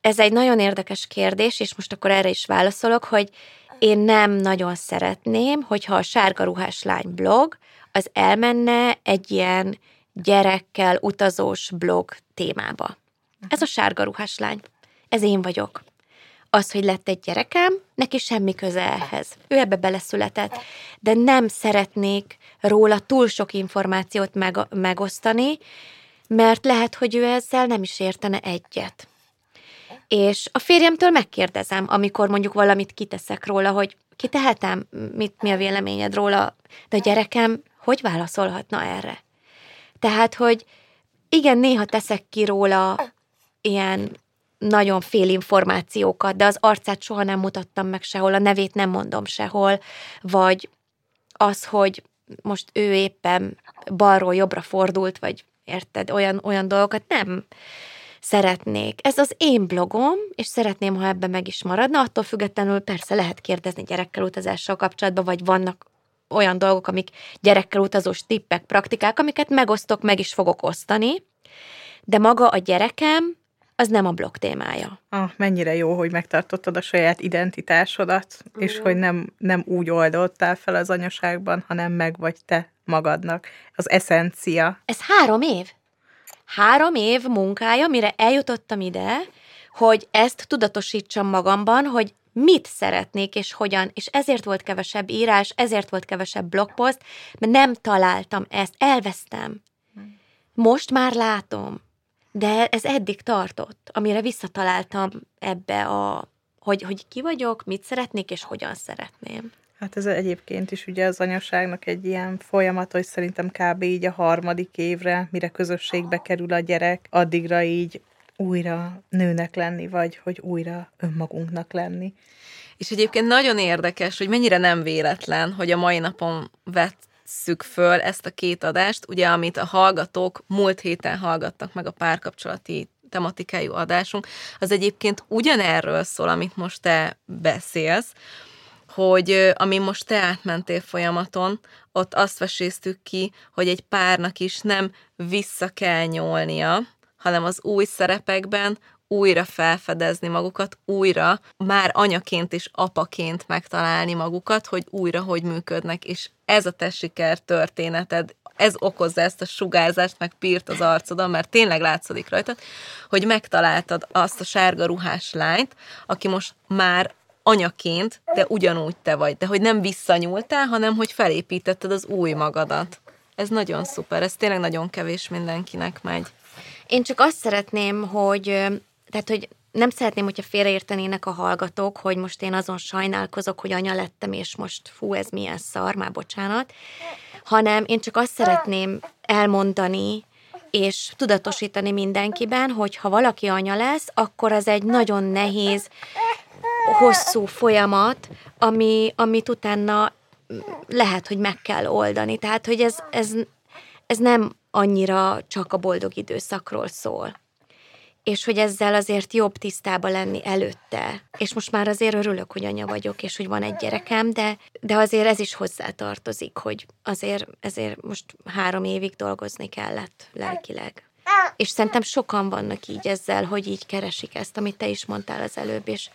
Ez egy nagyon érdekes kérdés, és most akkor erre is válaszolok, hogy én nem nagyon szeretném, hogyha a sárga ruhás lány blog az elmenne egy ilyen gyerekkel utazós blog témába. Ez a sárga ruhás lány. Ez én vagyok. Az, hogy lett egy gyerekem, neki semmi köze ehhez. Ő ebbe beleszületett. De nem szeretnék róla túl sok információt meg, megosztani, mert lehet, hogy ő ezzel nem is értene egyet. És a férjemtől megkérdezem, amikor mondjuk valamit kiteszek róla, hogy kitehetem, mit, mi a véleményed róla, de a gyerekem hogy válaszolhatna erre? Tehát, hogy igen, néha teszek ki róla ilyen nagyon fél információkat, de az arcát soha nem mutattam meg sehol, a nevét nem mondom sehol, vagy az, hogy most ő éppen balról jobbra fordult, vagy érted, olyan, olyan dolgokat nem. szeretnék. Ez az én blogom, és szeretném, ha ebben meg is maradna. Attól függetlenül persze lehet kérdezni gyerekkel utazással kapcsolatban, vagy vannak olyan dolgok, amik gyerekkel utazós tippek, praktikák, amiket megosztok, meg is fogok osztani, de maga a gyerekem az nem a blog témája. Ah, mennyire jó, hogy megtartottad a saját identitásodat, mm. és hogy nem, nem úgy oldottál fel az anyaságban, hanem meg vagy te magadnak. Az eszencia. Ez három év. Három év munkája, mire eljutottam ide, hogy ezt tudatosítsam magamban, hogy mit szeretnék és hogyan, és ezért volt kevesebb írás, ezért volt kevesebb blogpost, mert nem találtam ezt, elvesztem. Most már látom, de ez eddig tartott, amire visszataláltam ebbe a, hogy, hogy ki vagyok, mit szeretnék és hogyan szeretném. Hát ez egyébként is ugye az anyaságnak egy ilyen folyamat, hogy szerintem kb. így a harmadik évre, mire közösségbe kerül a gyerek, addigra így újra nőnek lenni, vagy hogy újra önmagunknak lenni. És egyébként nagyon érdekes, hogy mennyire nem véletlen, hogy a mai napon vesszük föl ezt a két adást, ugye, amit a hallgatók múlt héten hallgattak meg a párkapcsolati tematikájú adásunk, az egyébként ugyanerről szól, amit most te beszélsz, hogy ami most te átmentél folyamaton, ott azt veséztük ki, hogy egy párnak is nem vissza kell nyolnia, hanem az új szerepekben újra felfedezni magukat, újra már anyaként és apaként megtalálni magukat, hogy újra hogy működnek, és ez a te siker történeted, ez okozza ezt a sugárzást, meg pírt az arcodon, mert tényleg látszik rajta, hogy megtaláltad azt a sárga ruhás lányt, aki most már anyaként, de ugyanúgy te vagy, de hogy nem visszanyúltál, hanem hogy felépítetted az új magadat. Ez nagyon szuper, ez tényleg nagyon kevés mindenkinek megy. Én csak azt szeretném, hogy, tehát, hogy nem szeretném, hogyha félreértenének a hallgatók, hogy most én azon sajnálkozok, hogy anya lettem, és most fú, ez milyen szar, már bocsánat, hanem én csak azt szeretném elmondani, és tudatosítani mindenkiben, hogy ha valaki anya lesz, akkor az egy nagyon nehéz, hosszú folyamat, ami, amit utána lehet, hogy meg kell oldani. Tehát, hogy ez, ez, ez nem annyira csak a boldog időszakról szól. És hogy ezzel azért jobb tisztába lenni előtte. És most már azért örülök, hogy anya vagyok, és hogy van egy gyerekem, de, de azért ez is hozzátartozik, hogy azért ezért most három évig dolgozni kellett lelkileg. És szerintem sokan vannak így ezzel, hogy így keresik ezt, amit te is mondtál az előbb, és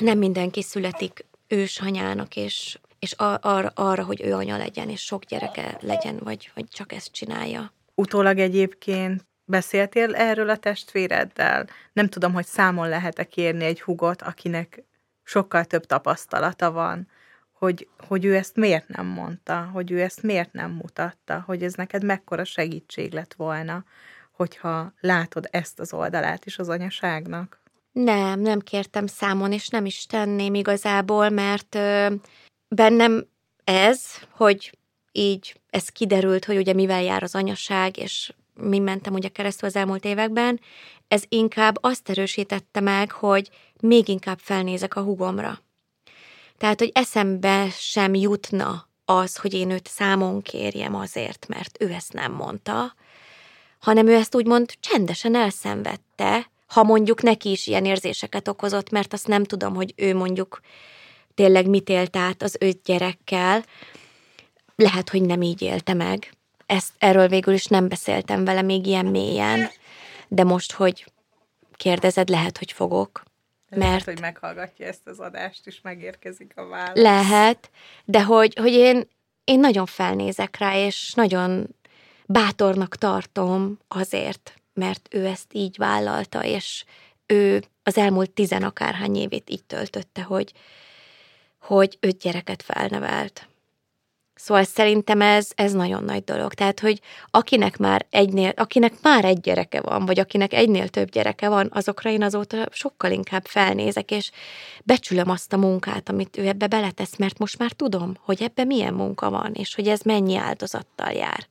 nem mindenki születik ősanyának, és és ar- arra, hogy ő anya legyen, és sok gyereke legyen, vagy hogy csak ezt csinálja. Utólag egyébként beszéltél erről a testvéreddel? Nem tudom, hogy számon lehet-e kérni egy hugot, akinek sokkal több tapasztalata van, hogy, hogy ő ezt miért nem mondta, hogy ő ezt miért nem mutatta, hogy ez neked mekkora segítség lett volna, hogyha látod ezt az oldalát is az anyaságnak? Nem, nem kértem számon, és nem is tenném igazából, mert ö, bennem ez, hogy így ez kiderült, hogy ugye mivel jár az anyaság, és mi mentem ugye keresztül az elmúlt években, ez inkább azt erősítette meg, hogy még inkább felnézek a hugomra. Tehát, hogy eszembe sem jutna az, hogy én őt számon kérjem azért, mert ő ezt nem mondta, hanem ő ezt úgymond csendesen elszenvedte, ha mondjuk neki is ilyen érzéseket okozott, mert azt nem tudom, hogy ő mondjuk tényleg mit élt át az öt gyerekkel, lehet, hogy nem így élte meg. Ezt, erről végül is nem beszéltem vele még ilyen mélyen, de most, hogy kérdezed, lehet, hogy fogok. Mert... Lehet, hogy meghallgatja ezt az adást, és megérkezik a válasz. Lehet, de hogy, hogy én, én nagyon felnézek rá, és nagyon bátornak tartom azért, mert ő ezt így vállalta, és ő az elmúlt tizenakárhány évét így töltötte, hogy, hogy öt gyereket felnevelt. Szóval szerintem ez, ez nagyon nagy dolog. Tehát, hogy akinek már egynél, akinek már egy gyereke van, vagy akinek egynél több gyereke van, azokra én azóta sokkal inkább felnézek, és becsülöm azt a munkát, amit ő ebbe beletesz, mert most már tudom, hogy ebbe milyen munka van, és hogy ez mennyi áldozattal jár.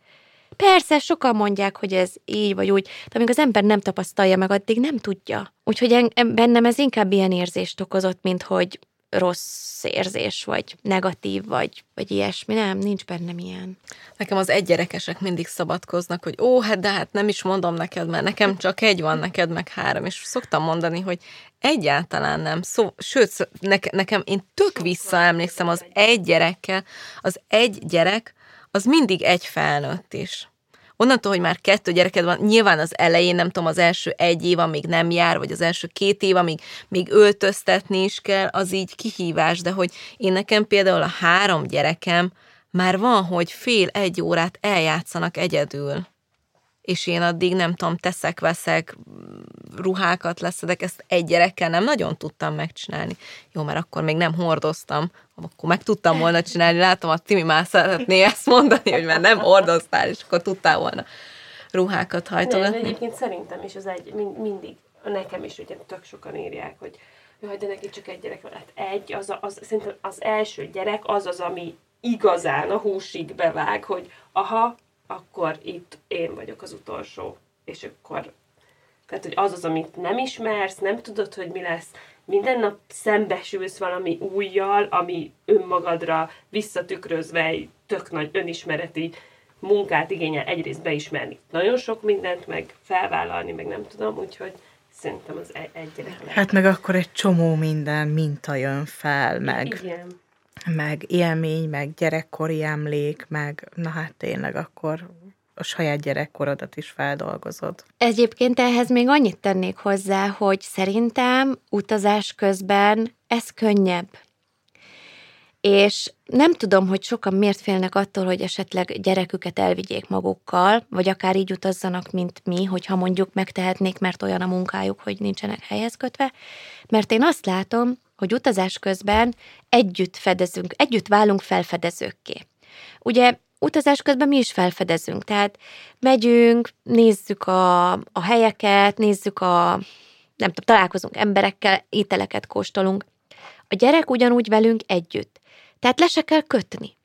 Persze, sokan mondják, hogy ez így vagy úgy, de amíg az ember nem tapasztalja meg, addig nem tudja. Úgyhogy bennem ez inkább ilyen érzést okozott, mint hogy rossz érzés, vagy negatív, vagy, vagy ilyesmi. Nem, nincs bennem ilyen. Nekem az egygyerekesek mindig szabadkoznak, hogy ó, hát de hát nem is mondom neked, mert nekem csak egy van, neked meg három. És szoktam mondani, hogy egyáltalán nem. Szó, sőt, ne, nekem én tök visszaemlékszem az egy gyerekkel, az egy gyerek, az mindig egy felnőtt is onnantól, hogy már kettő gyereked van, nyilván az elején, nem tudom, az első egy év, amíg nem jár, vagy az első két év, amíg még öltöztetni is kell, az így kihívás, de hogy én nekem például a három gyerekem már van, hogy fél egy órát eljátszanak egyedül. És én addig nem tudom, teszek, veszek, ruhákat leszedek, ezt egy gyerekkel nem nagyon tudtam megcsinálni. Jó, mert akkor még nem hordoztam, akkor meg tudtam volna csinálni, látom, a Timi már szeretné ezt mondani, hogy már nem hordoztál, és akkor tudtál volna ruhákat hajtogatni. Nem, egyébként szerintem is az egy, mindig, nekem is ugye tök sokan írják, hogy jaj, de neki csak egy gyerek van. Hát egy, az, a, az, szerintem az első gyerek az az, ami igazán a húsig bevág, hogy aha, akkor itt én vagyok az utolsó. És akkor, tehát, hogy az az, amit nem ismersz, nem tudod, hogy mi lesz, minden nap szembesülsz valami újjal, ami önmagadra visszatükrözve egy tök nagy önismereti munkát igényel egyrészt beismerni nagyon sok mindent, meg felvállalni, meg nem tudom, úgyhogy szerintem az egy, egy gyerek lehet. Hát meg akkor egy csomó minden minta jön fel, meg, Igen. meg élmény, meg gyerekkori emlék, meg na hát tényleg akkor a saját gyerekkorodat is feldolgozod. Egyébként ehhez még annyit tennék hozzá, hogy szerintem utazás közben ez könnyebb. És nem tudom, hogy sokan miért félnek attól, hogy esetleg gyereküket elvigyék magukkal, vagy akár így utazzanak, mint mi, hogyha mondjuk megtehetnék, mert olyan a munkájuk, hogy nincsenek helyhez kötve. Mert én azt látom, hogy utazás közben együtt fedezünk, együtt válunk felfedezőkké. Ugye utazás közben mi is felfedezünk, tehát megyünk, nézzük a, a helyeket, nézzük a, nem tudom, találkozunk emberekkel, ételeket kóstolunk. A gyerek ugyanúgy velünk együtt. Tehát le se kell kötni.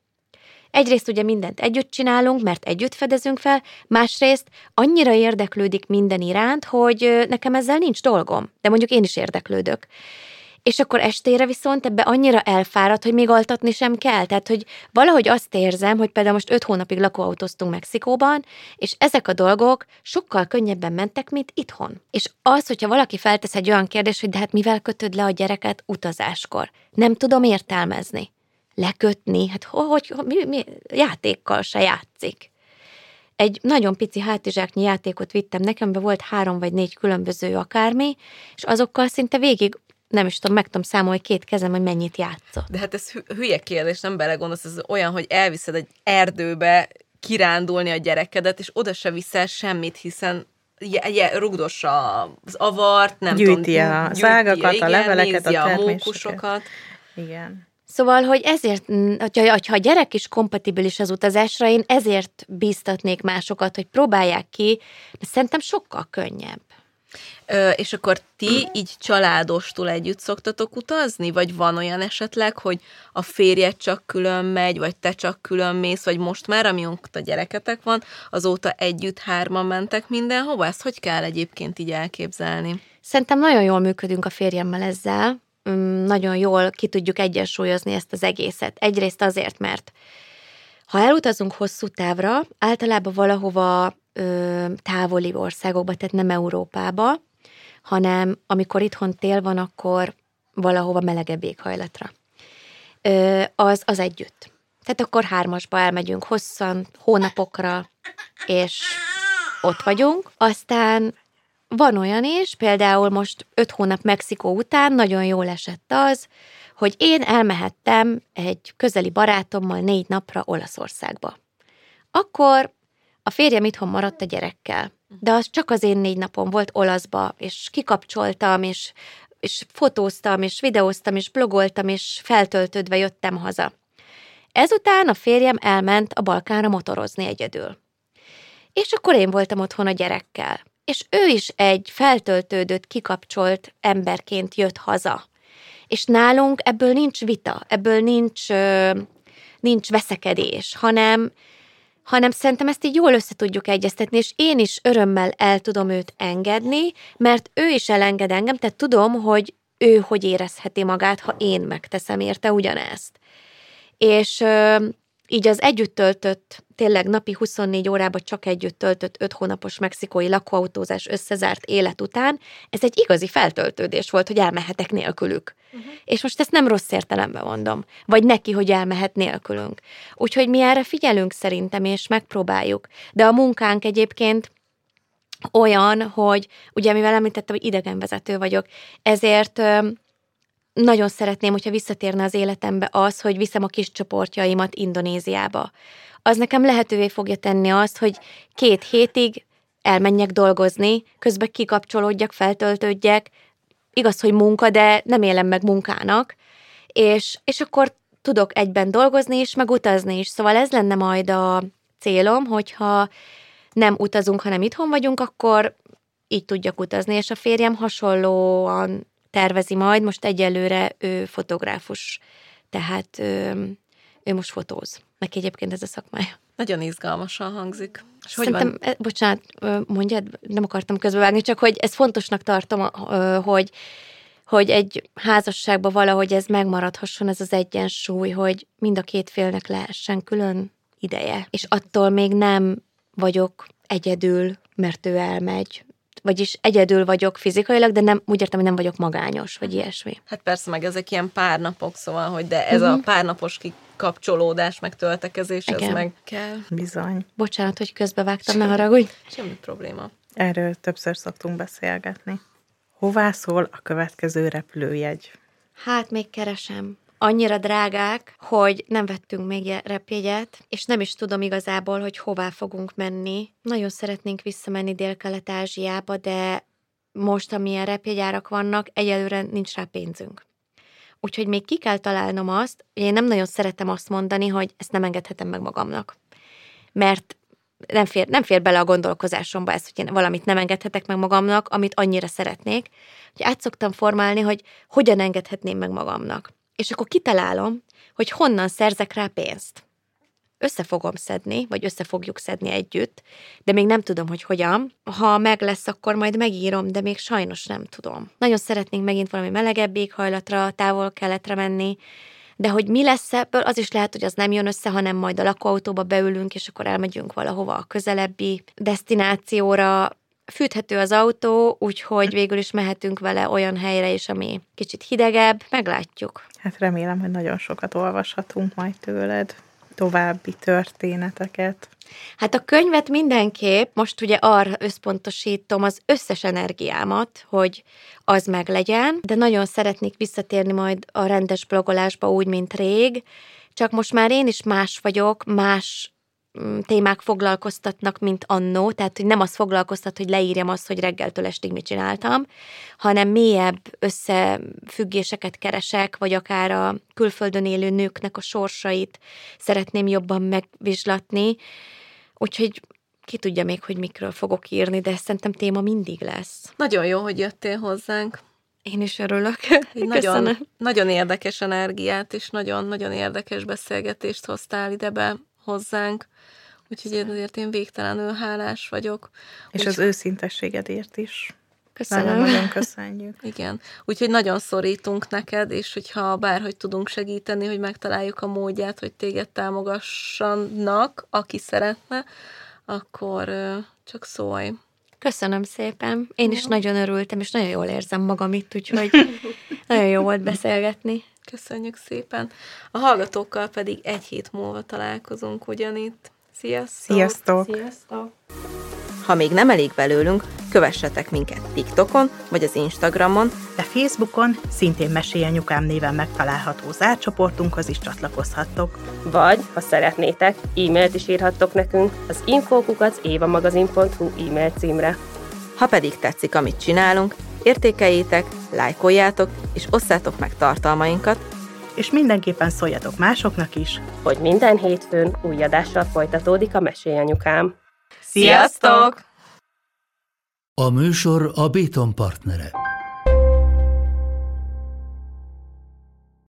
Egyrészt ugye mindent együtt csinálunk, mert együtt fedezünk fel, másrészt annyira érdeklődik minden iránt, hogy nekem ezzel nincs dolgom, de mondjuk én is érdeklődök és akkor estére viszont ebbe annyira elfáradt, hogy még altatni sem kell. Tehát, hogy valahogy azt érzem, hogy például most öt hónapig lakóautóztunk Mexikóban, és ezek a dolgok sokkal könnyebben mentek, mint itthon. És az, hogyha valaki feltesz egy olyan kérdést, hogy de hát mivel kötöd le a gyereket utazáskor? Nem tudom értelmezni. Lekötni? Hát hogy, mi, mi, játékkal se játszik egy nagyon pici hátizsáknyi játékot vittem nekem, be volt három vagy négy különböző akármi, és azokkal szinte végig nem is tudom, meg tudom számolni két kezem, hogy mennyit játszott. De hát ez hülye kérdés, nem belegondolsz, ez olyan, hogy elviszed egy erdőbe kirándulni a gyerekedet, és oda se viszel semmit, hiszen je, je, rugdossa az avart, nem gyűjti tudom. a szágakat, igen, a leveleket, a, a mókusokat. Igen. Szóval, hogy ezért, hogyha, hogyha a gyerek is kompatibilis az utazásra, én ezért bíztatnék másokat, hogy próbálják ki, de szerintem sokkal könnyebb. Ö, és akkor ti így családostul együtt szoktatok utazni? Vagy van olyan esetleg, hogy a férjed csak külön megy, vagy te csak külön mész, vagy most már, amióta gyereketek van, azóta együtt hárman mentek mindenhova? Ezt hogy kell egyébként így elképzelni? Szerintem nagyon jól működünk a férjemmel ezzel, Mm, nagyon jól ki tudjuk egyensúlyozni ezt az egészet. Egyrészt azért, mert ha elutazunk hosszú távra, általában valahova ö, távoli országokba, tehát nem Európába, hanem amikor itthon tél van, akkor valahova melegebb éghajlatra. Ö, az, az együtt. Tehát akkor hármasba elmegyünk hosszan, hónapokra, és ott vagyunk. Aztán van olyan is, például most öt hónap Mexikó után nagyon jól esett az, hogy én elmehettem egy közeli barátommal négy napra Olaszországba. Akkor a férjem itthon maradt a gyerekkel, de az csak az én négy napom volt olaszba, és kikapcsoltam, és, és fotóztam, és videóztam, és blogoltam, és feltöltődve jöttem haza. Ezután a férjem elment a Balkánra motorozni egyedül. És akkor én voltam otthon a gyerekkel. És ő is egy feltöltődött, kikapcsolt emberként jött haza. És nálunk ebből nincs vita, ebből nincs, nincs veszekedés, hanem, hanem szerintem ezt így jól össze tudjuk egyeztetni, és én is örömmel el tudom őt engedni, mert ő is elenged engem, tehát tudom, hogy ő hogy érezheti magát, ha én megteszem érte ugyanezt. És így az együtt töltött, tényleg napi 24 órába csak együtt töltött 5 hónapos mexikói lakóautózás összezárt élet után, ez egy igazi feltöltődés volt, hogy elmehetek nélkülük. Uh-huh. És most ezt nem rossz értelemben mondom. Vagy neki, hogy elmehet nélkülünk. Úgyhogy mi erre figyelünk szerintem, és megpróbáljuk. De a munkánk egyébként olyan, hogy ugye mivel említettem, hogy idegenvezető vagyok, ezért nagyon szeretném, hogyha visszatérne az életembe az, hogy viszem a kis csoportjaimat Indonéziába. Az nekem lehetővé fogja tenni azt, hogy két hétig elmenjek dolgozni, közben kikapcsolódjak, feltöltődjek, igaz, hogy munka, de nem élem meg munkának, és, és akkor tudok egyben dolgozni is, meg utazni is. Szóval ez lenne majd a célom, hogyha nem utazunk, hanem itthon vagyunk, akkor így tudjak utazni, és a férjem hasonlóan tervezi majd, most egyelőre ő fotográfus, tehát ő, ő most fotóz. Neki egyébként ez a szakmája. Nagyon izgalmasan hangzik. És hogy Szerintem, van? E, bocsánat, mondjad, nem akartam közbevágni, csak hogy ez fontosnak tartom, hogy hogy egy házasságban valahogy ez megmaradhasson, ez az egyensúly, hogy mind a két félnek lehessen külön ideje. És attól még nem vagyok egyedül, mert ő elmegy, vagyis egyedül vagyok fizikailag, de nem, úgy értem, hogy nem vagyok magányos, vagy ilyesmi. Hát persze, meg ezek ilyen pár napok, szóval, hogy de ez uh-huh. a mhm. pár napos kikapcsolódás, meg töltekezés, Igen. ez meg kell. Bizony. Bocsánat, hogy közbevágtam, ne haragudj. Semmi probléma. Erről többször szoktunk beszélgetni. Hová szól a következő repülőjegy? Hát még keresem annyira drágák, hogy nem vettünk még repjegyet, és nem is tudom igazából, hogy hová fogunk menni. Nagyon szeretnénk visszamenni Dél-Kelet-Ázsiába, de most, amilyen repjegyárak vannak, egyelőre nincs rá pénzünk. Úgyhogy még ki kell találnom azt, hogy én nem nagyon szeretem azt mondani, hogy ezt nem engedhetem meg magamnak. Mert nem fér, nem fér bele a gondolkozásomba ez, hogy én valamit nem engedhetek meg magamnak, amit annyira szeretnék. Hogy át szoktam formálni, hogy hogyan engedhetném meg magamnak és akkor kitalálom, hogy honnan szerzek rá pénzt. Össze fogom szedni, vagy össze fogjuk szedni együtt, de még nem tudom, hogy hogyan. Ha meg lesz, akkor majd megírom, de még sajnos nem tudom. Nagyon szeretnénk megint valami melegebb éghajlatra, távol-keletre menni, de hogy mi lesz ebből, az is lehet, hogy az nem jön össze, hanem majd a lakóautóba beülünk, és akkor elmegyünk valahova a közelebbi destinációra, fűthető az autó, úgyhogy végül is mehetünk vele olyan helyre is, ami kicsit hidegebb, meglátjuk. Hát remélem, hogy nagyon sokat olvashatunk majd tőled, további történeteket. Hát a könyvet mindenképp, most ugye arra összpontosítom az összes energiámat, hogy az meglegyen, de nagyon szeretnék visszatérni majd a rendes blogolásba úgy, mint rég, csak most már én is más vagyok, más témák foglalkoztatnak, mint annó, tehát hogy nem az foglalkoztat, hogy leírjam azt, hogy reggeltől estig mit csináltam, hanem mélyebb összefüggéseket keresek, vagy akár a külföldön élő nőknek a sorsait szeretném jobban megvizslatni. Úgyhogy ki tudja még, hogy mikről fogok írni, de szerintem téma mindig lesz. Nagyon jó, hogy jöttél hozzánk. Én is örülök. Nagyon, nagyon érdekes energiát és nagyon-nagyon érdekes beszélgetést hoztál ide be hozzánk. Úgyhogy ezért én végtelenül hálás vagyok. És Úgy, az őszintességedért is. Köszönöm. Nagyon-nagyon köszönjük. Igen. Úgyhogy nagyon szorítunk neked, és hogyha bárhogy tudunk segíteni, hogy megtaláljuk a módját, hogy téged támogassanak, aki szeretne, akkor csak szólj. Köszönöm szépen. Én is nagyon örültem, és nagyon jól érzem magam itt, úgyhogy nagyon jó volt beszélgetni. Köszönjük szépen. A hallgatókkal pedig egy hét múlva találkozunk ugyanitt. Sziasztok! Sziasztok! Sziasztok! Ha még nem elég belőlünk, kövessetek minket TikTokon vagy az Instagramon, de Facebookon szintén Mesélyanyukám néven megtalálható zárcsoportunkhoz is csatlakozhattok. Vagy, ha szeretnétek, e-mailt is írhattok nekünk az infókukat évamagazin.hu e-mail címre. Ha pedig tetszik, amit csinálunk, értékeljétek, lájkoljátok és osszátok meg tartalmainkat, és mindenképpen szóljatok másoknak is, hogy minden hétfőn új adással folytatódik a Mesélyanyukám. Sziasztok! A műsor a Béton partnere.